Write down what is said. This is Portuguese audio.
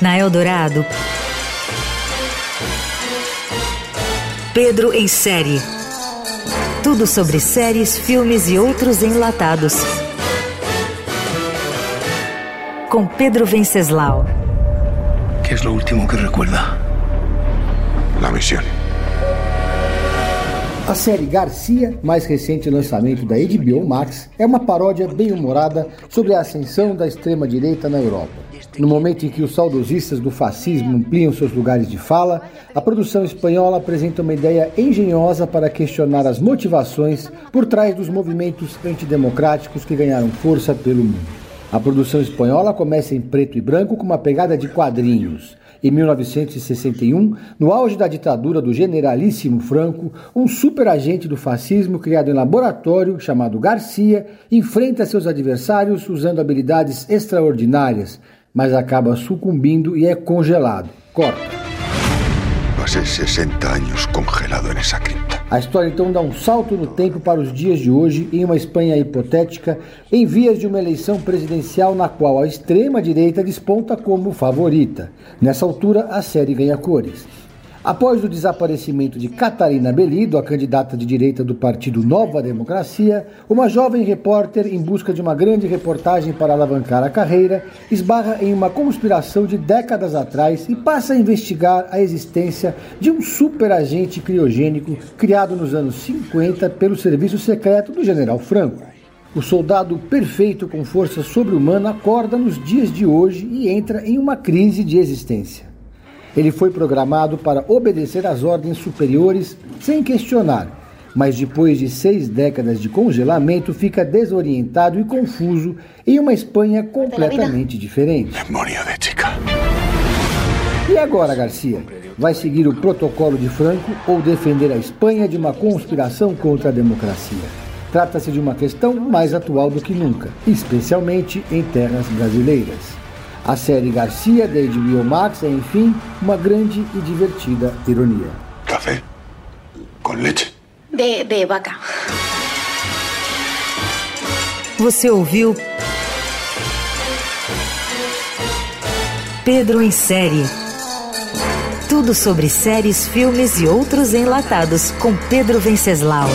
Na Eldorado, Pedro em série. Tudo sobre séries, filmes e outros enlatados. Com Pedro Venceslau. ¿Qué es lo último que recuerda? La misión. A série Garcia, mais recente lançamento da HBO Max, é uma paródia bem-humorada sobre a ascensão da extrema-direita na Europa. No momento em que os saudosistas do fascismo ampliam seus lugares de fala, a produção espanhola apresenta uma ideia engenhosa para questionar as motivações por trás dos movimentos antidemocráticos que ganharam força pelo mundo. A produção espanhola começa em preto e branco com uma pegada de quadrinhos. Em 1961, no auge da ditadura do generalíssimo Franco, um superagente do fascismo criado em laboratório, chamado Garcia, enfrenta seus adversários usando habilidades extraordinárias, mas acaba sucumbindo e é congelado. Corta. Pasé 60 años congelado en esa cripta. A história então dá um salto no tempo para os dias de hoje, em uma Espanha hipotética, em vias de uma eleição presidencial na qual a extrema-direita desponta como favorita. Nessa altura, a série ganha cores. Após o desaparecimento de Catarina Belido, a candidata de direita do partido Nova Democracia, uma jovem repórter, em busca de uma grande reportagem para alavancar a carreira, esbarra em uma conspiração de décadas atrás e passa a investigar a existência de um superagente criogênico criado nos anos 50 pelo serviço secreto do general Franco. O soldado perfeito com força sobre-humana acorda nos dias de hoje e entra em uma crise de existência. Ele foi programado para obedecer às ordens superiores sem questionar, mas depois de seis décadas de congelamento fica desorientado e confuso em uma Espanha completamente diferente. E agora, Garcia? Vai seguir o protocolo de Franco ou defender a Espanha de uma conspiração contra a democracia? Trata-se de uma questão mais atual do que nunca, especialmente em terras brasileiras. A série Garcia da HBO Max é, enfim, uma grande e divertida ironia. Café. Con leche. De, de vaca. Você ouviu Pedro em série. Tudo sobre séries, filmes e outros enlatados com Pedro Venceslau.